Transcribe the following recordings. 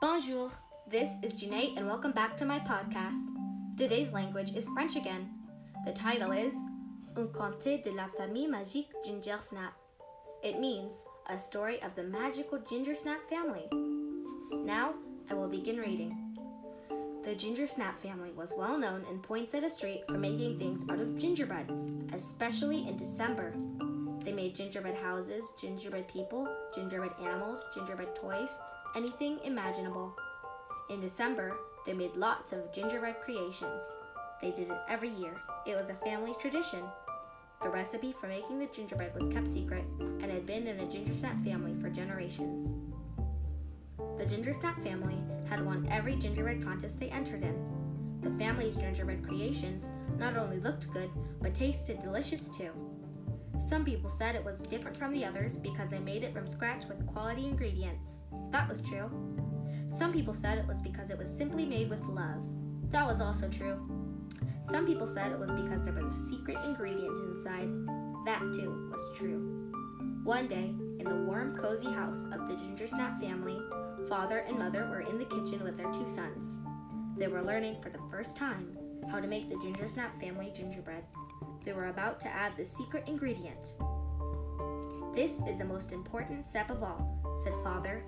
Bonjour, this is Janae, and welcome back to my podcast. Today's language is French again. The title is Un conte de la famille magique Ginger Snap. It means a story of the magical Ginger Snap family. Now I will begin reading. The Ginger Snap family was well known in Poinsettia Street for making things out of gingerbread, especially in December. They made gingerbread houses, gingerbread people, gingerbread animals, gingerbread toys, anything imaginable. In December, they made lots of gingerbread creations. They did it every year. It was a family tradition. The recipe for making the gingerbread was kept secret and had been in the Ginger Snap family for generations. The Ginger Snap family had won every gingerbread contest they entered in. The family's gingerbread creations not only looked good, but tasted delicious too. Some people said it was different from the others because they made it from scratch with quality ingredients. That was true. Some people said it was because it was simply made with love. That was also true. Some people said it was because there was a secret ingredient inside. That too was true. One day, in the warm, cozy house of the Ginger Snap family, father and mother were in the kitchen with their two sons. They were learning for the first time how to make the Ginger Snap family gingerbread. They were about to add the secret ingredient. This is the most important step of all, said father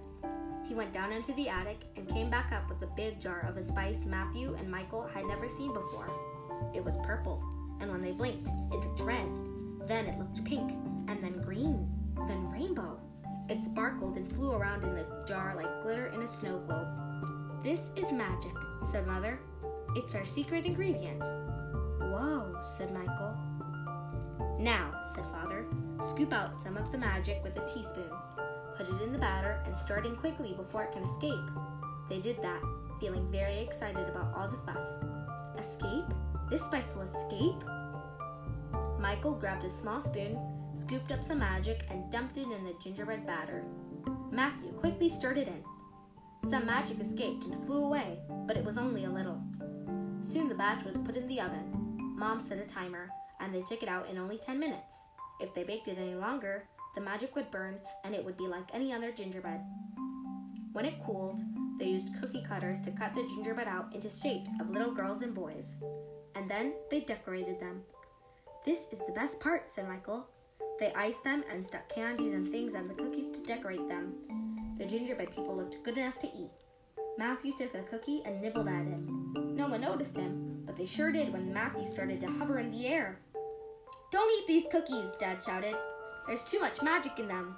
he went down into the attic and came back up with a big jar of a spice Matthew and Michael had never seen before. It was purple, and when they blinked, it looked red. Then it looked pink, and then green, then rainbow. It sparkled and flew around in the jar like glitter in a snow globe. This is magic, said Mother. It's our secret ingredient. Whoa, said Michael. Now, said Father, scoop out some of the magic with a teaspoon put it in the batter, and stir it in quickly before it can escape. They did that, feeling very excited about all the fuss. Escape? This spice will escape? Michael grabbed a small spoon, scooped up some magic, and dumped it in the gingerbread batter. Matthew quickly stirred it in. Some magic escaped and flew away, but it was only a little. Soon the batch was put in the oven. Mom set a timer, and they took it out in only 10 minutes. If they baked it any longer, the magic would burn and it would be like any other gingerbread. When it cooled, they used cookie cutters to cut the gingerbread out into shapes of little girls and boys. And then they decorated them. This is the best part, said Michael. They iced them and stuck candies and things on the cookies to decorate them. The gingerbread people looked good enough to eat. Matthew took a cookie and nibbled at it. No one noticed him, but they sure did when Matthew started to hover in the air. Don't eat these cookies, Dad shouted. There's too much magic in them.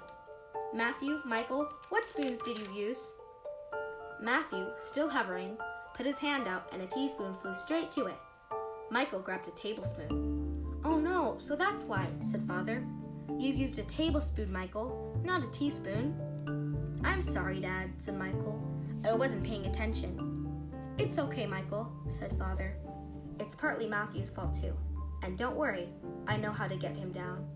Matthew, Michael, what spoons did you use? Matthew, still hovering, put his hand out and a teaspoon flew straight to it. Michael grabbed a tablespoon. Oh no, so that's why, said Father. You used a tablespoon, Michael, not a teaspoon. I'm sorry, Dad, said Michael. I wasn't paying attention. It's okay, Michael, said Father. It's partly Matthew's fault, too. And don't worry, I know how to get him down.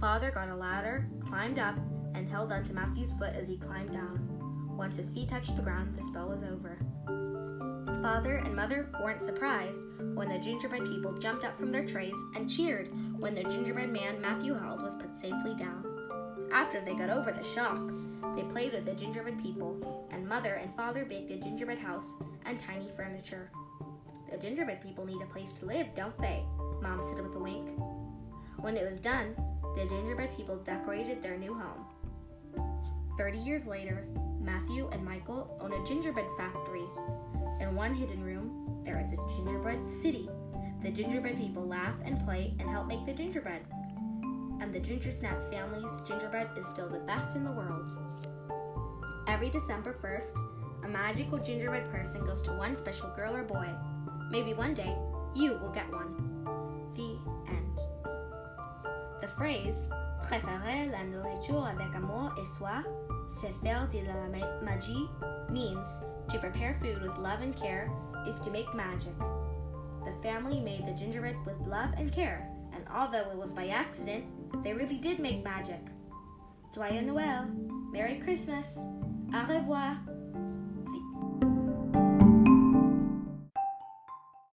Father got a ladder, climbed up, and held onto Matthew's foot as he climbed down. Once his feet touched the ground, the spell was over. Father and Mother weren't surprised when the gingerbread people jumped up from their trays and cheered when the gingerbread man Matthew held was put safely down. After they got over the shock, they played with the gingerbread people, and Mother and Father baked a gingerbread house and tiny furniture. The gingerbread people need a place to live, don't they? Mom said with a wink. When it was done, the gingerbread people decorated their new home. Thirty years later, Matthew and Michael own a gingerbread factory. In one hidden room, there is a gingerbread city. The gingerbread people laugh and play and help make the gingerbread. And the Ginger Snap family's gingerbread is still the best in the world. Every December 1st, a magical gingerbread person goes to one special girl or boy. Maybe one day, you will get one phrase préparer la nourriture avec amour et soin, c'est faire de la magie means to prepare food with love and care is to make magic. The family made the gingerbread with love and care, and although it was by accident, they really did make magic. Joyeux Noël! Merry Christmas! Au revoir!